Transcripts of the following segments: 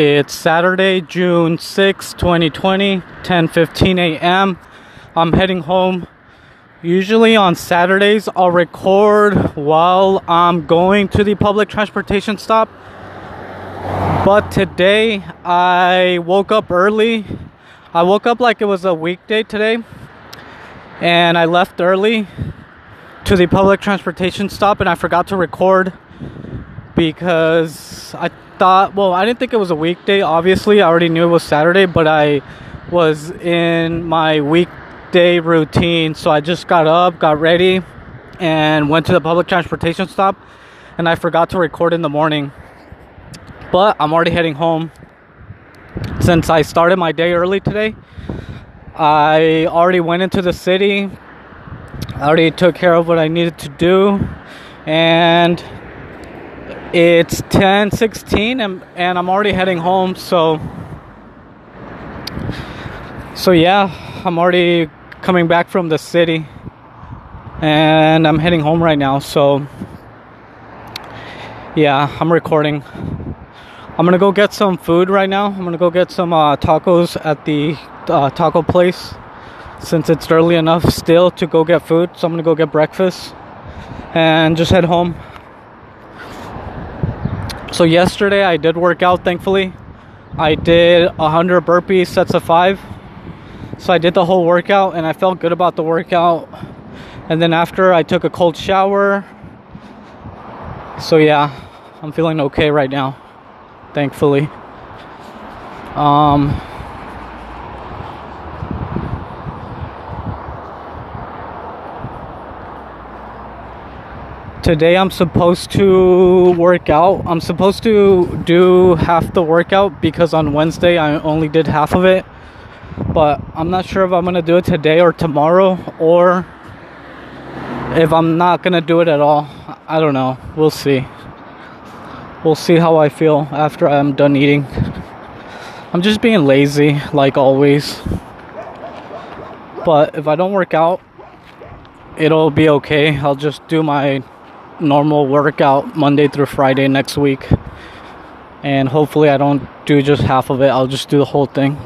It's Saturday, June 6, 2020, 10:15 a.m. I'm heading home. Usually on Saturdays I'll record while I'm going to the public transportation stop. But today I woke up early. I woke up like it was a weekday today. And I left early to the public transportation stop and I forgot to record because I thought, well, I didn't think it was a weekday. Obviously, I already knew it was Saturday, but I was in my weekday routine. So I just got up, got ready, and went to the public transportation stop. And I forgot to record in the morning. But I'm already heading home. Since I started my day early today, I already went into the city. I already took care of what I needed to do. And it's 10:16 and, and I'm already heading home so so yeah I'm already coming back from the city and I'm heading home right now so yeah I'm recording. I'm gonna go get some food right now. I'm gonna go get some uh, tacos at the uh, taco place since it's early enough still to go get food so I'm gonna go get breakfast and just head home so yesterday I did work out thankfully. I did 100 burpees sets of 5. So I did the whole workout and I felt good about the workout. And then after I took a cold shower. So yeah, I'm feeling okay right now. Thankfully. Um today I'm supposed to work out. I'm supposed to do half the workout because on Wednesday I only did half of it. But I'm not sure if I'm gonna do it today or tomorrow or if I'm not gonna do it at all. I don't know. We'll see. We'll see how I feel after I'm done eating. I'm just being lazy, like always. But if I don't work out, it'll be okay. I'll just do my normal workout Monday through Friday next week. And hopefully, I don't do just half of it, I'll just do the whole thing.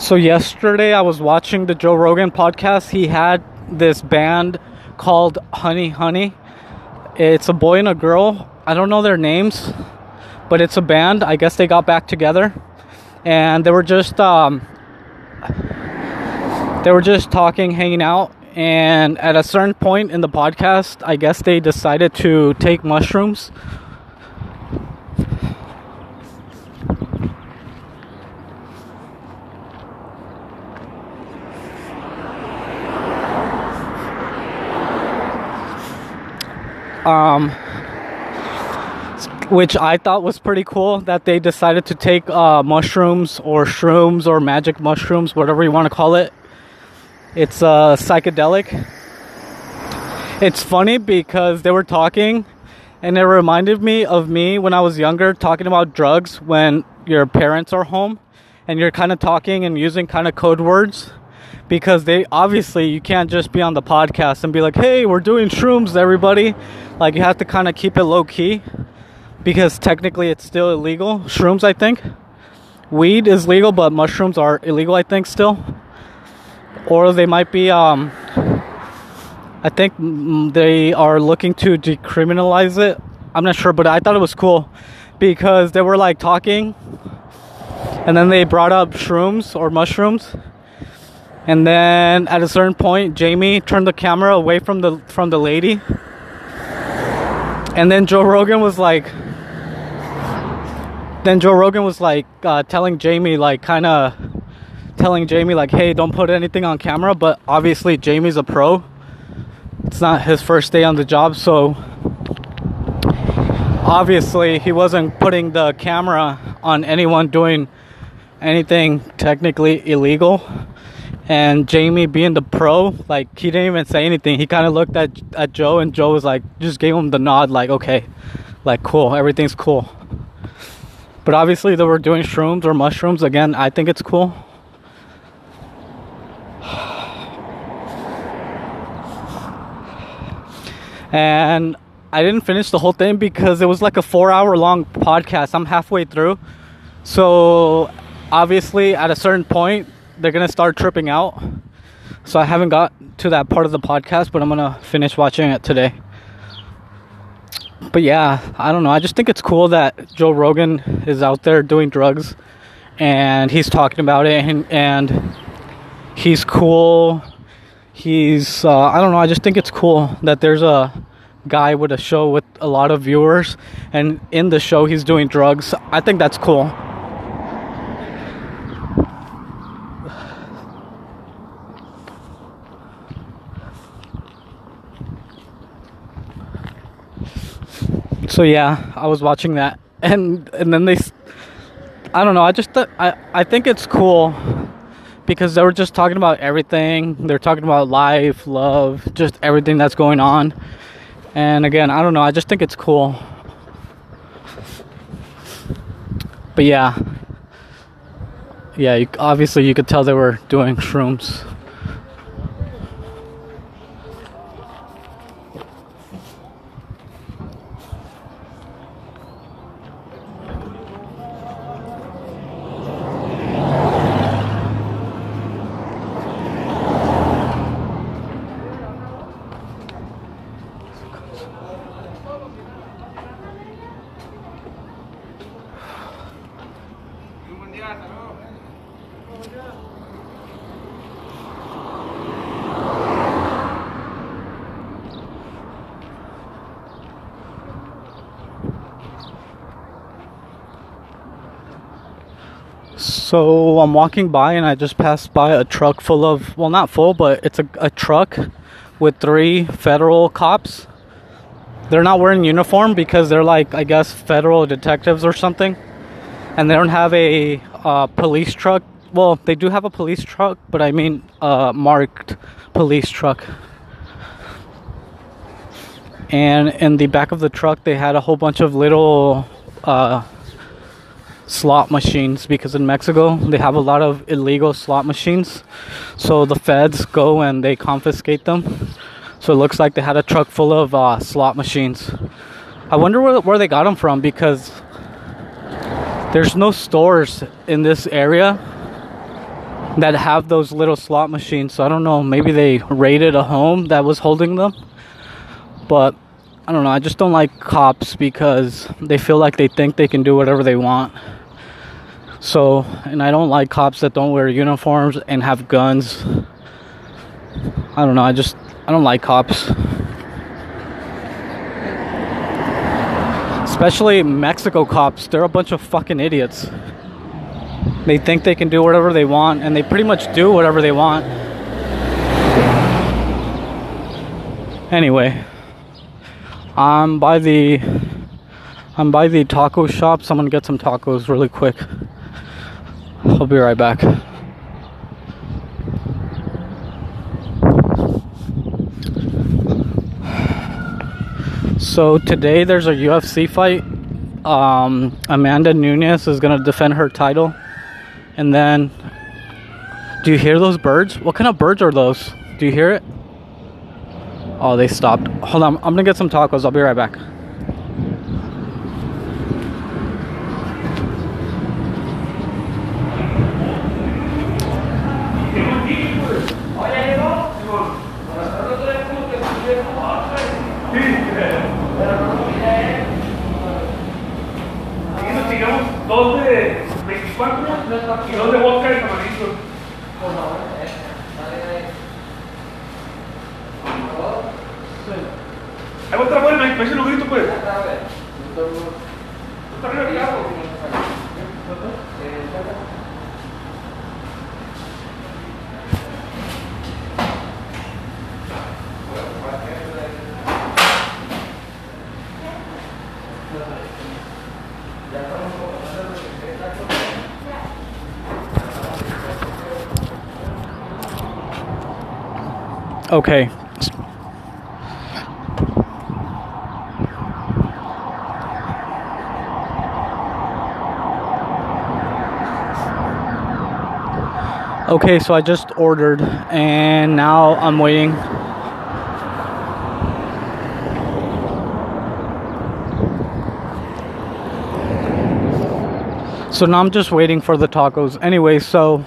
So yesterday I was watching the Joe Rogan podcast. He had this band called Honey Honey. It's a boy and a girl. I don't know their names, but it's a band. I guess they got back together, and they were just um, they were just talking, hanging out. And at a certain point in the podcast, I guess they decided to take mushrooms um, which I thought was pretty cool that they decided to take uh, mushrooms or shrooms or magic mushrooms, whatever you want to call it. It's uh, psychedelic. It's funny because they were talking and it reminded me of me when I was younger talking about drugs when your parents are home and you're kind of talking and using kind of code words because they obviously you can't just be on the podcast and be like, "Hey, we're doing shrooms, everybody." Like you have to kind of keep it low key because technically it's still illegal. Shrooms, I think. Weed is legal, but mushrooms are illegal, I think, still. Or they might be um I think they are looking to decriminalize it. I'm not sure, but I thought it was cool because they were like talking and then they brought up shrooms or mushrooms and then at a certain point, Jamie turned the camera away from the from the lady. And then Joe Rogan was like then Joe Rogan was like uh, telling Jamie like kind of telling Jamie like, "Hey, don't put anything on camera." But obviously, Jamie's a pro. It's not his first day on the job, so obviously he wasn't putting the camera on anyone doing anything technically illegal And Jamie, being the pro, like he didn't even say anything. He kind of looked at at Joe, and Joe was like, just gave him the nod, like, okay, like cool, everything's cool. But obviously, they were doing shrooms or mushrooms. Again, I think it's cool. And I didn't finish the whole thing because it was like a four hour long podcast. I'm halfway through. So, obviously, at a certain point, they're to start tripping out. So, I haven't got to that part of the podcast, but I'm to finish watching it today but yeah, I don't know. I just think it's cool that Joe Rogan is out there doing drugs and he's talking about it and, and he's cool. He's, uh, I don't know. I just think it's cool that there's a guy with a show with a lot of viewers and in the show he's doing drugs. I think that's cool. So yeah, I was watching that, and and then they, I don't know. I just I I think it's cool because they were just talking about everything. They're talking about life, love, just everything that's going on. And again, I don't know. I just think it's cool. But yeah, yeah. You, obviously, you could tell they were doing shrooms. So I'm walking by and I just passed by a truck full of, well, not full, but it's a, a truck with three federal cops. They're not wearing uniform because they're like, I guess, federal detectives or something. And they don't have a uh, police truck. Well, they do have a police truck, but I mean, uh, marked police truck. And in the back of the truck, they had a whole bunch of little uh, slot machines because in Mexico they have a lot of illegal slot machines. So the feds go and they confiscate them. So it looks like they had a truck full of uh, slot machines. I wonder where, where they got them from because there's no stores in this area that have those little slot machines. So I don't know, maybe they raided a home that was holding them. But I don't know, I just don't like cops because they feel like they think they can do whatever they want. So, and I don't like cops that don't wear uniforms and have guns. I don't know, I just, I don't like cops. Especially Mexico cops, they're a bunch of fucking idiots. They think they can do whatever they want, and they pretty much do whatever they want. Anyway, I'm by the I'm by the taco shop. Someone get some tacos really quick. I'll be right back. So today there's a UFC fight. Um, Amanda Nunes is gonna defend her title, and then. Do you hear those birds? What kind of birds are those? Do you hear it? Oh, they stopped. Hold on, I'm gonna get some tacos. I'll be right back. Okay. Okay, so I just ordered and now I'm waiting. So now I'm just waiting for the tacos. Anyway, so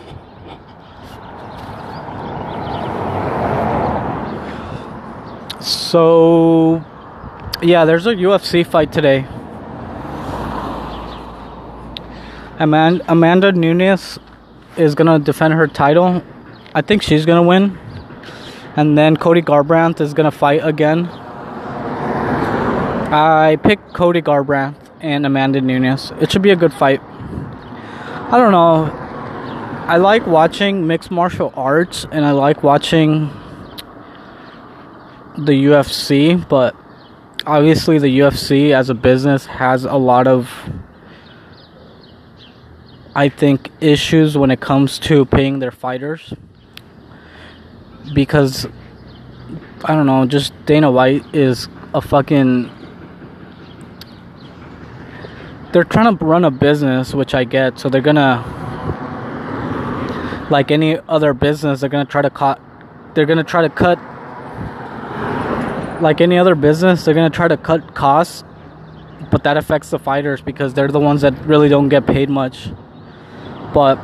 So yeah, there's a UFC fight today. Amanda, Amanda Nunes is gonna defend her title. I think she's gonna win. And then Cody Garbrandt is gonna fight again. I picked Cody Garbrandt and Amanda Nunes. It should be a good fight. I don't know. I like watching mixed martial arts and I like watching the UFC, but obviously the UFC as a business has a lot of I think issues when it comes to paying their fighters. Because I don't know, just Dana White is a fucking they're trying to run a business, which I get, so they're gonna like any other business, they're gonna try to cut they're gonna try to cut like any other business, they're gonna try to cut costs, but that affects the fighters because they're the ones that really don't get paid much. But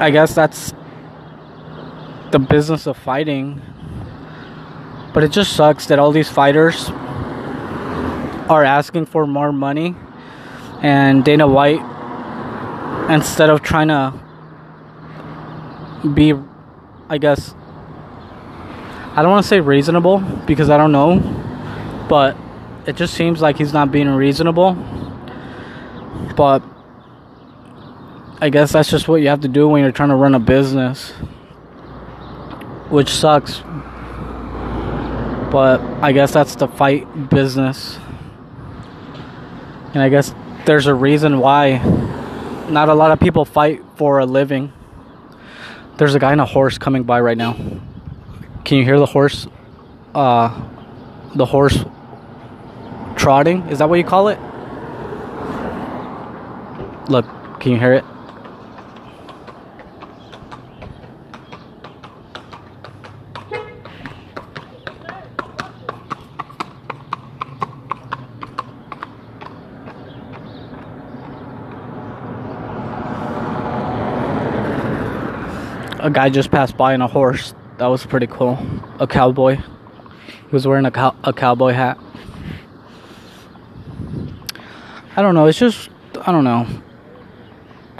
I guess that's the business of fighting. But it just sucks that all these fighters are asking for more money and Dana White instead of trying to be I guess I don't want to say reasonable because I don't know, but it just seems like he's not being reasonable. But I guess that's just what you have to do when you're trying to run a business, which sucks. But I guess that's the fight business. And I guess there's a reason why not a lot of people fight for a living. There's a guy on a horse coming by right now. Can you hear the horse? Uh, the horse trotting? Is that what you call it? Look, can you hear it? A guy just passed by on a horse. That was pretty cool. A cowboy. He was wearing a, cow- a cowboy hat. I don't know. It's just, I don't know.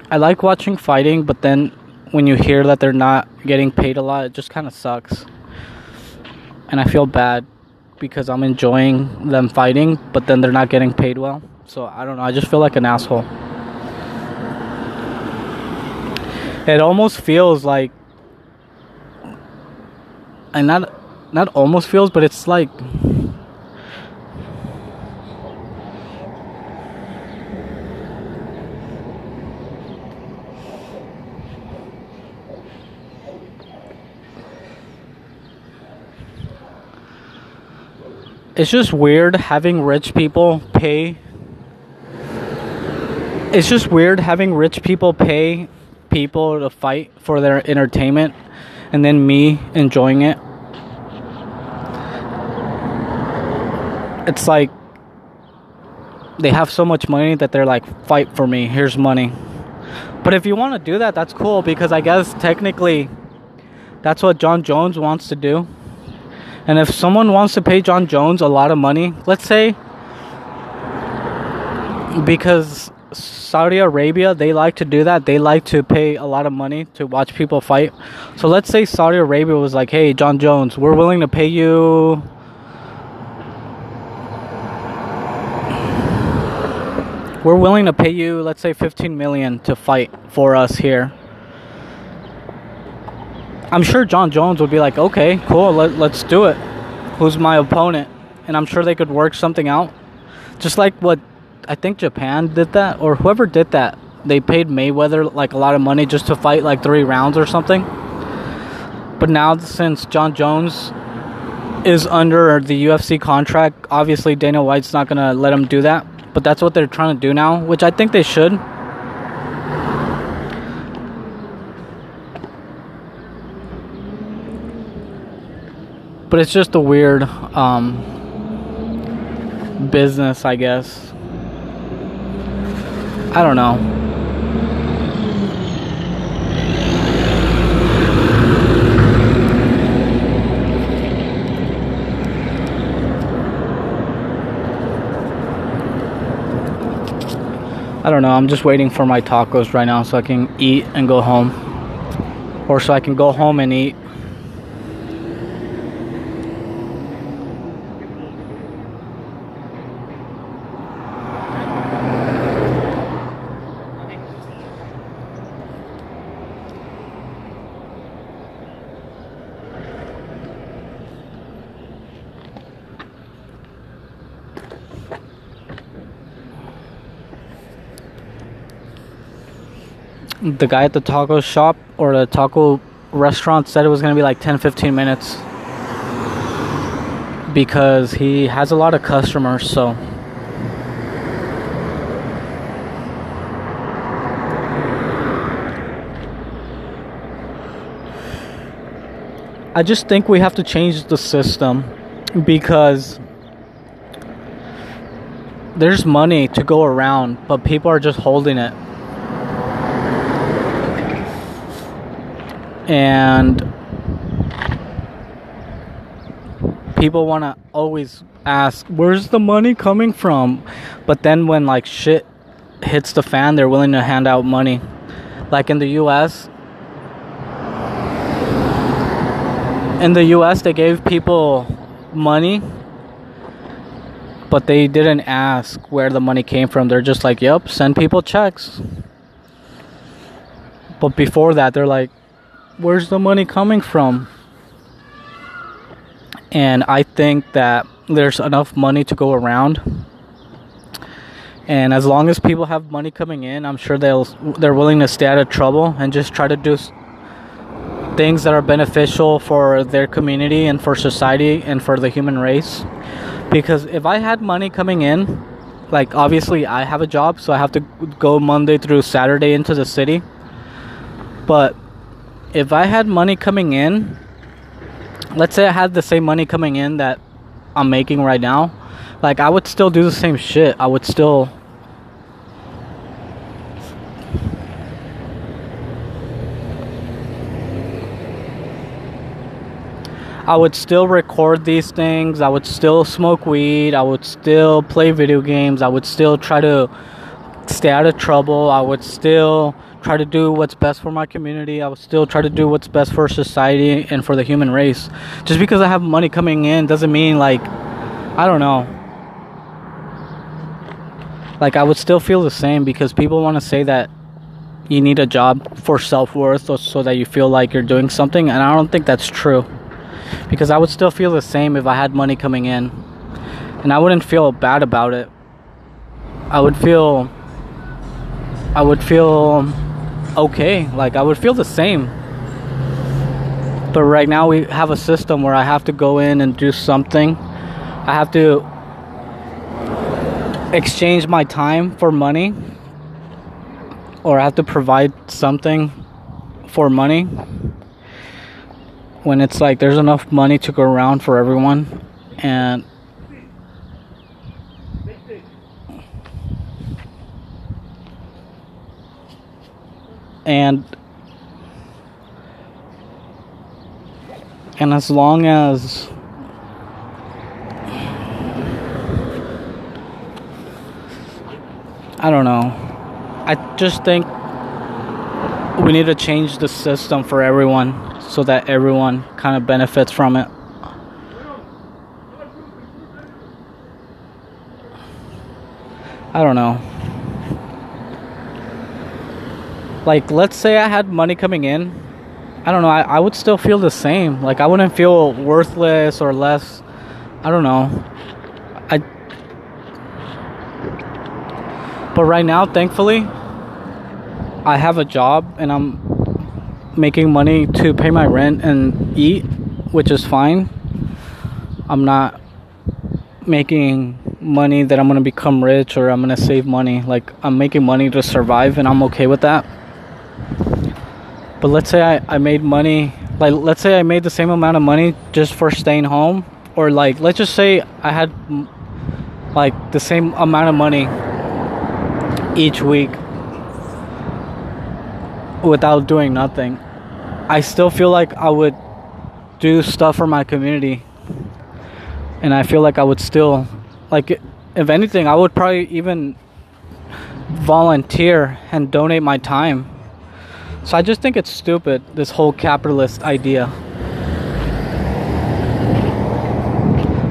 I like watching fighting, but then when you hear that they're not getting paid a lot, it just kind of sucks. And I feel bad because I'm enjoying them fighting, but then they're not getting paid well. So I don't know. I just feel like an asshole. It almost feels like and not not almost feels but it's like it's just weird having rich people pay it's just weird having rich people pay people to fight for their entertainment and then me enjoying it. It's like they have so much money that they're like, fight for me, here's money. But if you want to do that, that's cool because I guess technically that's what Jon Jones wants to do. And if someone wants to pay Jon Jones a lot of money, let's say because Saudi Arabia, they like to do that. They like to pay a lot of money to watch people fight. So let's say Saudi Arabia was like, "Hey, Jon Jones, we're willing to pay you We're willing to pay you, let's say 15 million to fight for us here." I'm sure Jon Jones would be like, "Okay, cool. Let, let's do it. Who's my opponent?" And I'm sure they could work something out. Just like what I think Japan did that, or whoever did that. They paid Mayweather like a lot of money just to fight like three rounds or something. But now, since Jon Jones is under the UFC contract, obviously Dana White's not gonna let him do that. But that's what they're trying to do now, which I think they should. But it's just a weird um, business, I guess. I don't know. I don't know. I'm just waiting for my tacos right now so I can eat and go home. Or so I can go home and eat. The guy at the taco shop or the taco restaurant said it was going to be like 10 15 minutes because he has a lot of customers so I just think we have to change the system because there's money to go around, but people are just holding it. And people want to always ask where's the money coming from? But then when like shit hits the fan they're willing to hand out money. Like in the US in the US they gave people money but they didn't ask where the money came from. They're just like yep send people checks. But before that they're like where's the money coming from? And I think that there's enough money to go around. And as long as people have money coming in, I'm sure they'll they're willing to stay out of trouble and just try to do things that are beneficial for their community and for society and for the human race. Because if I had money coming in, like obviously I have a job, so I have to go Monday through Saturday into the city. But if I had money coming in, let's say I had the same money coming in that I'm making right now, like I would still do the same shit. I would still I would still record these things. I would still smoke weed. I would still play video games. I would still try to stay out of trouble. I would still try to do what's best for my community. I would still try to do what's best for society and for the human race. Just because I have money coming in doesn't mean like I don't know. Like I would still feel the same because people want to say that you need a job for self-worth or so that you feel like you're doing something and I don't think that's true. Because I would still feel the same if I had money coming in. And I wouldn't feel bad about it. I would feel I would feel okay. Like I would feel the same. But right now we have a system where I have to go in and do something. I have to exchange my time for money or I have to provide something for money when it's like there's enough money to go around for everyone and and and as long as I don't know. I just think we need to change the system for everyone so that everyone kind of benefits from it. I don't know like let's say I had money coming in, I don't know, I, I would still feel the same. Like I wouldn't feel worthless or less I don't know. I But right now, thankfully, I have a job and I'm making money to pay my rent and eat, which is fine. I'm not making money that I'm gonna become rich or I'm gonna save money. Like I'm making money to survive and I'm okay with that. But let's say I, I made money like let's say I made the same amount of money just for staying home or like let's just say I had like the same amount of money each week without doing nothing. I still feel like I would do stuff for my community. And I feel like I would still like if anything, I would probably even volunteer and donate my time. So I just think it's stupid this whole capitalist idea.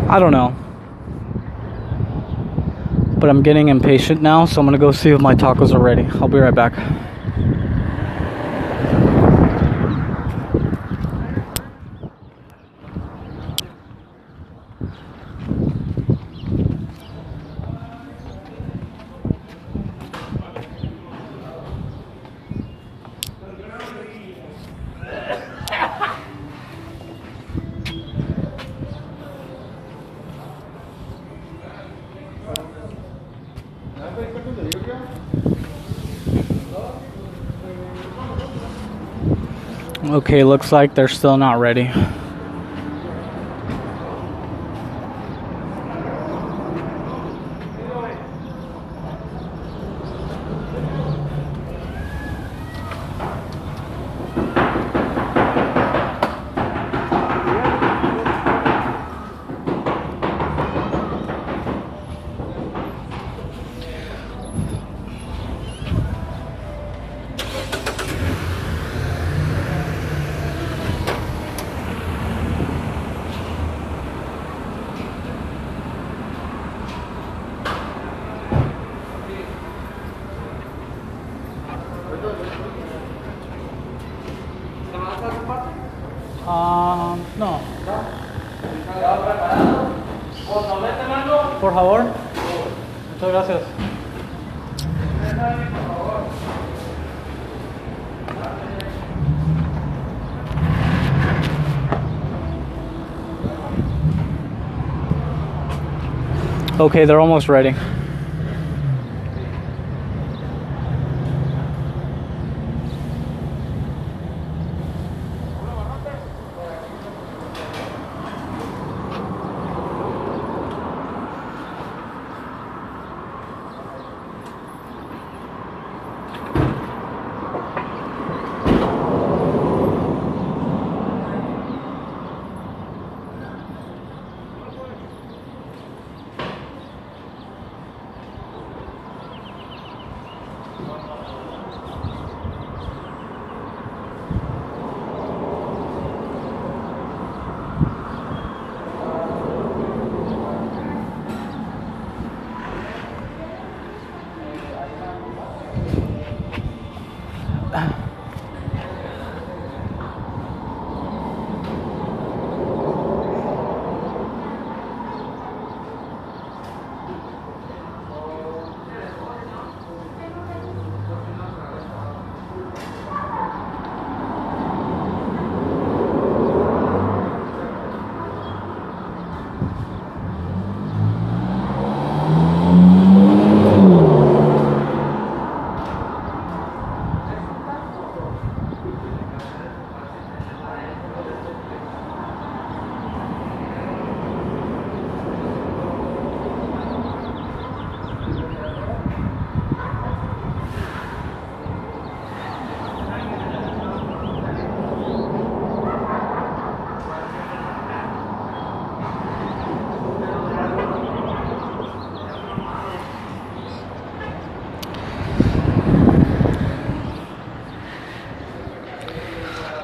I don't know. But I'm getting impatient now, so I'm gonna go see if my tacos are ready. I'll be right back. Okay, looks like they're still not ready. Okay, they're almost ready.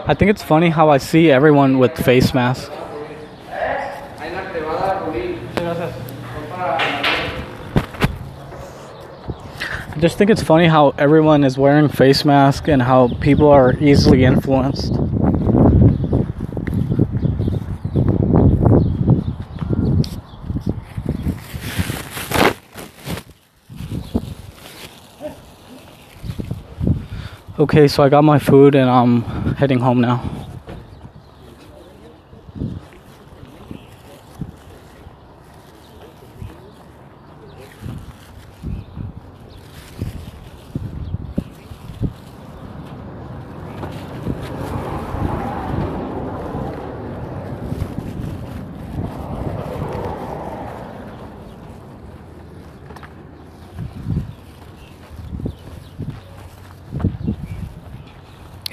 I think it's funny how I see everyone with face masks. I just think it's funny how everyone is wearing face masks and how people are easily influenced. Okay, so I got my food and I'm heading home now.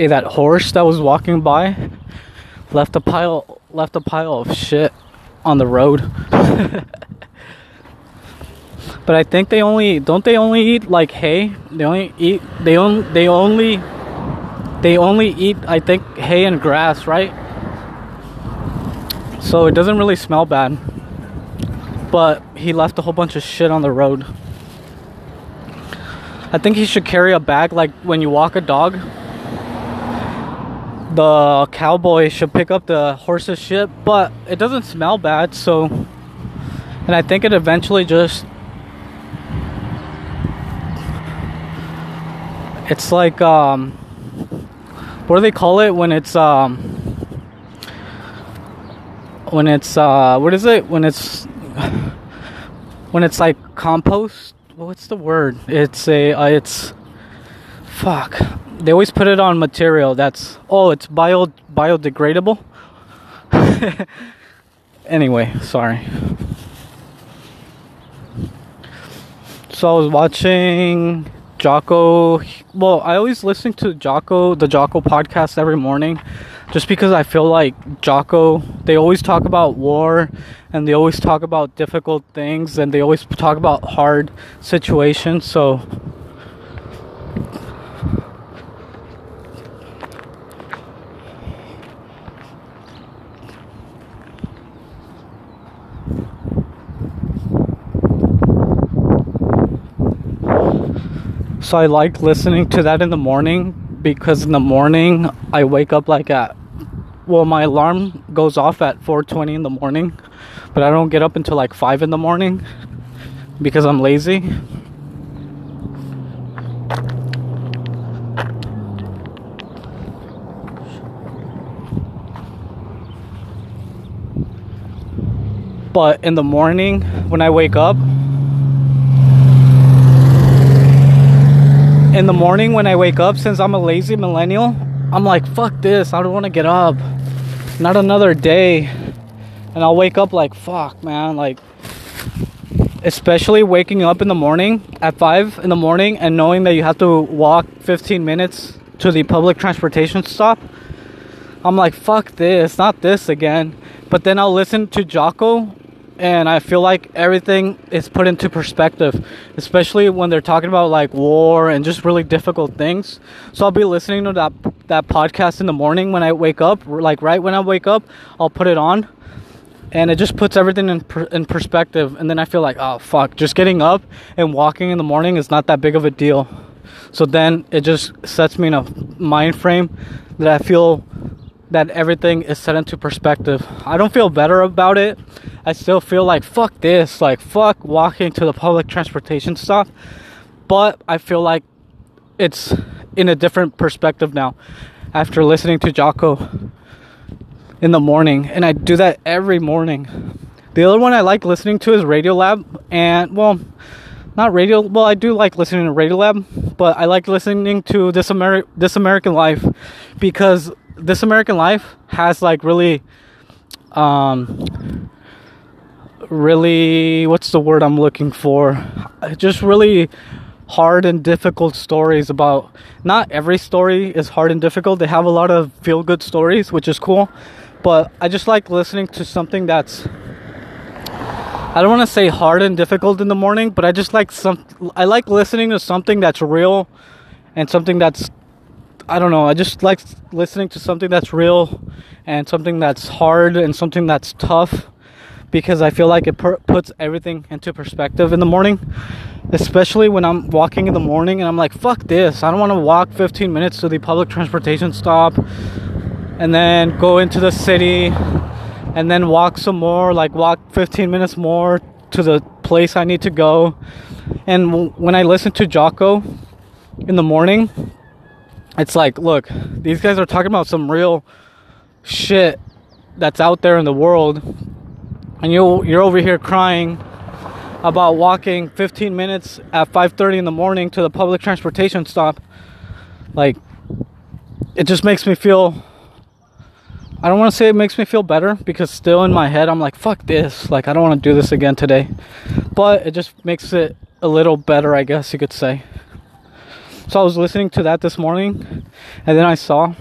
Hey, that horse that was walking by left a pile left a pile of shit on the road. but I think they only don't they only eat like hay? They only eat they only they only they only eat I think hay and grass, right? So it doesn't really smell bad. But he left a whole bunch of shit on the road. I think he should carry a bag like when you walk a dog the cowboy should pick up the horse's shit, but it doesn't smell bad, so and I think it eventually just it's like um what do they call it when it's um when it's uh what is it? When it's when it's like compost? What's the word? It's a uh, it's fuck they always put it on material that's oh it's bio biodegradable. Anyway sorry. So i was watching jocko well i always listen to jocko the jocko podcast every morning just because i feel like jocko they always talk about war and they always talk about difficult things and they always talk about hard situations so So I like listening to that in the morning because in the morning I wake up like at well my alarm goes off at 4:20 in the morning, but I don't get up until like 5 in the morning because I'm lazy. But in the morning when I wake up, in the morning when I wake up, since I'm a lazy millennial, I'm like, fuck this, I don't want to get up. Not another day. And I'll wake up like, fuck, man. Like, especially waking up in the morning at 5 in the morning and knowing that you have to walk 15 minutes to the public transportation stop. I'm like, fuck this, not this again. But then I'll listen to Jocko and I feel like everything is put into perspective, especially when they're talking about like war and just really difficult things. So I'll be listening to that that podcast in the morning when I wake up, like right when I wake up, I'll put it on, and it just puts everything in in perspective. And then I feel like, oh fuck, just getting up and walking in the morning is not that big of a deal. So then it just sets me in a mind frame that I feel that everything is set into perspective. I don't feel better about it. I still feel like fuck this, like fuck walking to the public transportation stop. But I feel like it's in a different perspective now after listening to Jocko in the morning. And I do that every morning. The other one I like listening to is Radio Lab And well, not radio well i do like listening to Radio Lab, but i like listening to this Ameri- this american life because this American Life has like really, um, really, what's the word I'm looking for? Just really hard and difficult stories about. Not every story is hard and difficult. They have a lot of feel good stories, which is cool. But I just like listening to something that's. I don't want to say hard and difficult in the morning, but I just like some. I like listening to something that's real, and something that's I don't know. I just like listening to something that's real and something that's hard and something that's tough because I feel like it per- puts everything into perspective in the morning. Especially when I'm walking in the morning and I'm like, fuck this. I don't want to walk 15 minutes to the public transportation stop and then go into the city and then walk some more, like walk 15 minutes more to the place I need to go. And w- when I listen to Jocko in the morning, it's like, look, these guys are talking about some real shit that's out there in the world, and you you're over here crying about walking 15 minutes at 5:30 in the morning to the public transportation stop. Like, it just makes me feel. I don't want to say it makes me feel better because still in my head I'm like, fuck this. Like, I don't want to do this again today. But it just makes it a little better, I guess you could say. So I was listening to that this morning, and then I saw.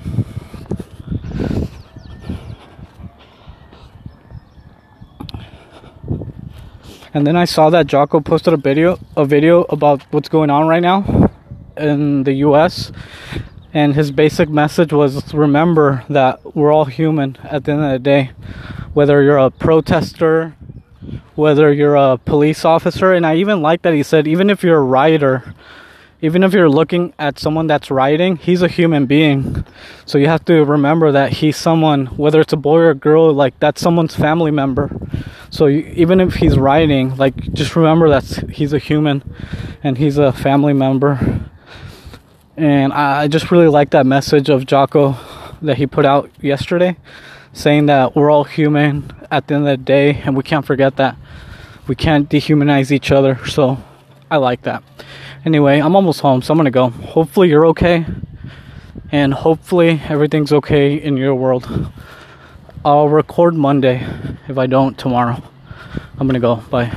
And then I saw that Jocko posted a video, a video about what's going on right now in the U.S. And his basic message was: remember that we're all human at the end of the day, whether you're a protester, whether you're a police officer, and I even like that he said, even if you're a rioter, even if you're looking at someone that's riding, he's a human being. So you have to remember that he's someone, whether it's a boy or a girl, like that's someone's family member. So you, even if he's riding, like just remember that he's a human and he's a family member. And I, I just really like that message of Jocko that he put out yesterday, saying that we're all human at the end of the day and we can't forget that. We can't dehumanize each other. So I like that. Anyway, I'm almost home, so I'm gonna go. Hopefully, you're okay, and hopefully, everything's okay in your world. I'll record Monday. If I don't, tomorrow. I'm gonna go. Bye.